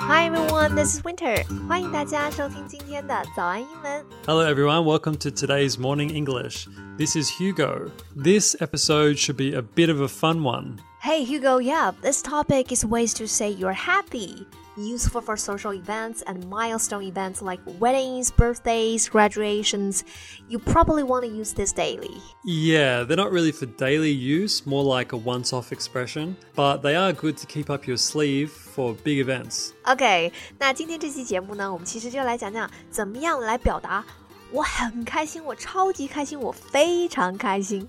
Hi everyone, this is Winter. 欢迎大家收听今天的早安英文。 Hello, everyone. Welcome to today's Morning English. This is Hugo. This episode should be a bit of a fun one. Hey Hugo, yeah, this topic is ways to say you're happy. Useful for social events and milestone events like weddings, birthdays, graduations. You probably want to use this daily. Yeah, they're not really for daily use, more like a once off expression, but they are good to keep up your sleeve for big events. OK，那今天这期节目呢，我们其实就来讲讲怎么样来表达我很开心，我超级开心，我非常开心。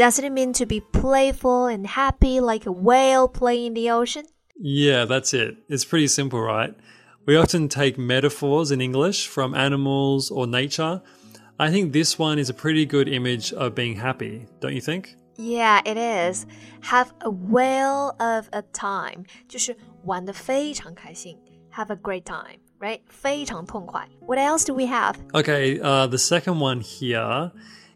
Does it mean to be playful and happy like a whale playing in the ocean? Yeah, that's it. It's pretty simple, right? We often take metaphors in English from animals or nature. I think this one is a pretty good image of being happy, don't you think? Yeah, it is. Have a whale of a time，就是玩的非常开心。Have a great time, right? 非常痛快。What else do we have? Okay, uh, the second one here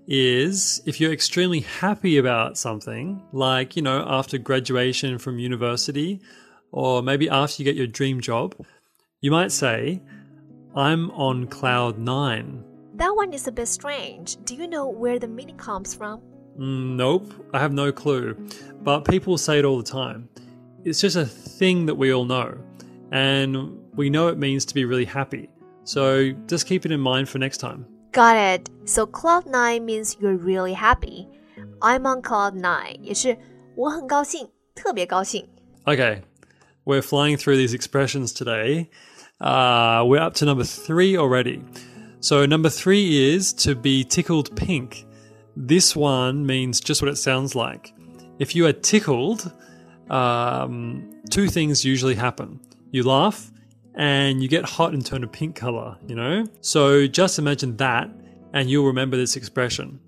is if you're extremely happy about something, like, you know, after graduation from university, or maybe after you get your dream job, you might say, I'm on cloud nine. That one is a bit strange. Do you know where the meaning comes from? Mm, nope, I have no clue. But people say it all the time. It's just a thing that we all know. And we know it means to be really happy. So just keep it in mind for next time. Got it. So cloud nine means you're really happy. I'm on cloud nine. 也是我很高兴，特别高兴。 Okay, we're flying through these expressions today. Uh, we're up to number three already. So, number three is to be tickled pink. This one means just what it sounds like. If you are tickled, um, two things usually happen you laugh and you get hot and turn a pink color, you know? So, just imagine that and you'll remember this expression.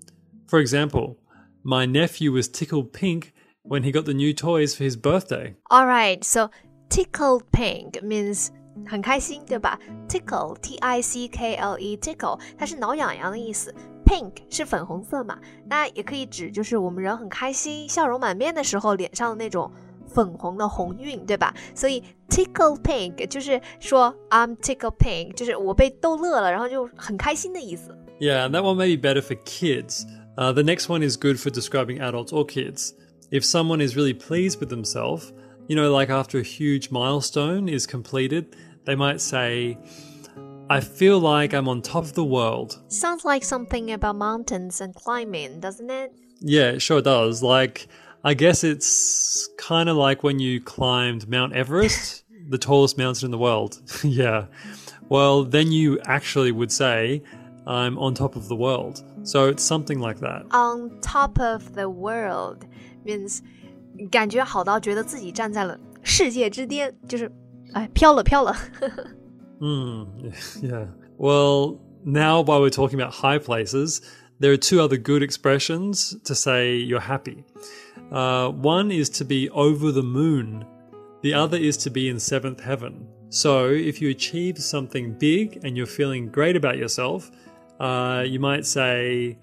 For example, my nephew was tickled pink when he got the new toys for his birthday. All right, so tickled pink means 很开心，对吧？Tickle, T I C K L E, tickle，它是挠痒痒的意思。Pink 是粉红色嘛，那也可以指就是我们人很开心、笑容满面的时候脸上的那种 粉红的红晕，对吧？所以 tickle pink 就是说 I'm tickle pink，就是我被逗乐了，然后就很开心的意思。 Yeah, and that one may be better for kids. Uh, the next one is good for describing adults or kids. If someone is really pleased with themselves, you know, like after a huge milestone is completed, they might say, I feel like I'm on top of the world. Sounds like something about mountains and climbing, doesn't it? Yeah, it sure does. Like, I guess it's kind of like when you climbed Mount Everest, the tallest mountain in the world. yeah. Well, then you actually would say, I'm on top of the world. So it's something like that. On top of the world means 感觉好到觉得自己站在了世界之巅，就是哎飘了飘了。 Hmm. Yeah. Well, now while we're talking about high places, there are two other good expressions to say you're happy. Uh, one is to be over the moon. The other is to be in seventh heaven. So if you achieve something big and you're feeling great about yourself, uh, you might say,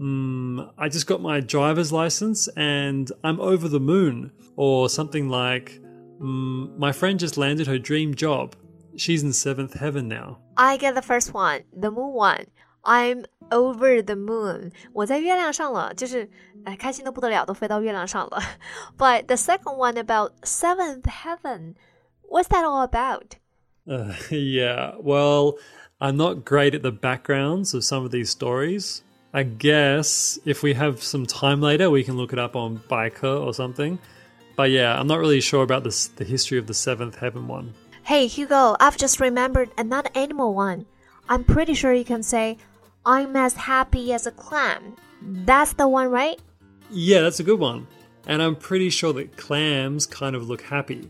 mm, I just got my driver's license and I'm over the moon. Or something like, mm, my friend just landed her dream job. She's in seventh heaven now. I get the first one, the moon one. I'm over the moon. 我在月亮上了，就是哎开心的不得了，都飞到月亮上了。But the second one about seventh heaven, what's that all about? Uh, yeah, well, I'm not great at the backgrounds of some of these stories. I guess if we have some time later, we can look it up on Biker or something. But yeah, I'm not really sure about this, the history of the seventh heaven one. Hey Hugo, I've just remembered another animal one. I'm pretty sure you can say, I'm as happy as a clam. That's the one, right? Yeah, that's a good one. And I'm pretty sure that clams kind of look happy.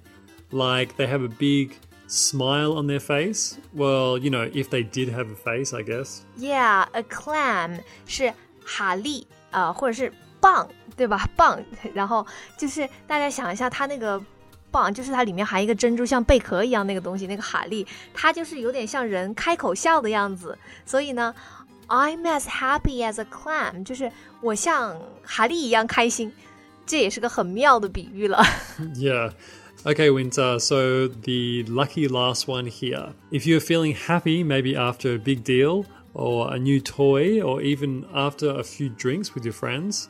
Like they have a big smile on their face. Well, you know, if they did have a face, I guess. Yeah, a clam 是蛤蜊啊、呃，或者是蚌，对吧？蚌，然后就是大家想一下，它那个蚌，就是它里面含一个珍珠，像贝壳一样那个东西，那个蛤蜊，它就是有点像人开口笑的样子。所以呢 ，I'm as happy as a clam，就是我像蛤蜊一样开心。这也是个很妙的比喻了。 Yeah. Okay, Winter. So the lucky last one here. If you're feeling happy, maybe after a big deal or a new toy, or even after a few drinks with your friends,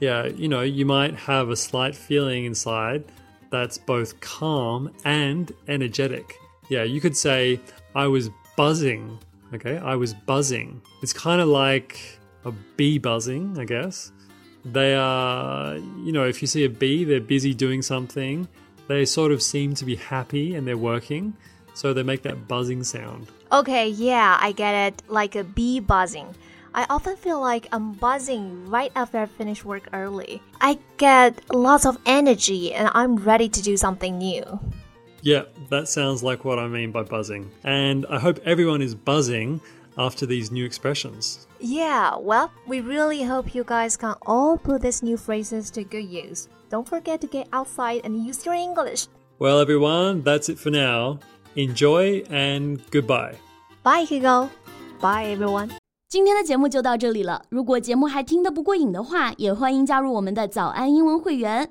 yeah, you know, you might have a slight feeling inside that's both calm and energetic. Yeah, you could say, I was buzzing. Okay, I was buzzing. It's kind of like a bee buzzing, I guess. They are, you know, if you see a bee, they're busy doing something. They sort of seem to be happy and they're working. So they make that buzzing sound. Okay, yeah, I get it. Like a bee buzzing. I often feel like I'm buzzing right after I finish work early. I get lots of energy and I'm ready to do something new. Yeah, that sounds like what I mean by buzzing. And I hope everyone is buzzing after these new expressions. Yeah, well, we really hope you guys can all put these new phrases to good use. Don't forget to get outside and use your English. Well, everyone, that's it for now. Enjoy and goodbye. Bye, Hugo. Bye, everyone. 今天的节目就到这里了。如果节目还听得不过瘾的话，也欢迎加入我们的早安英文会员。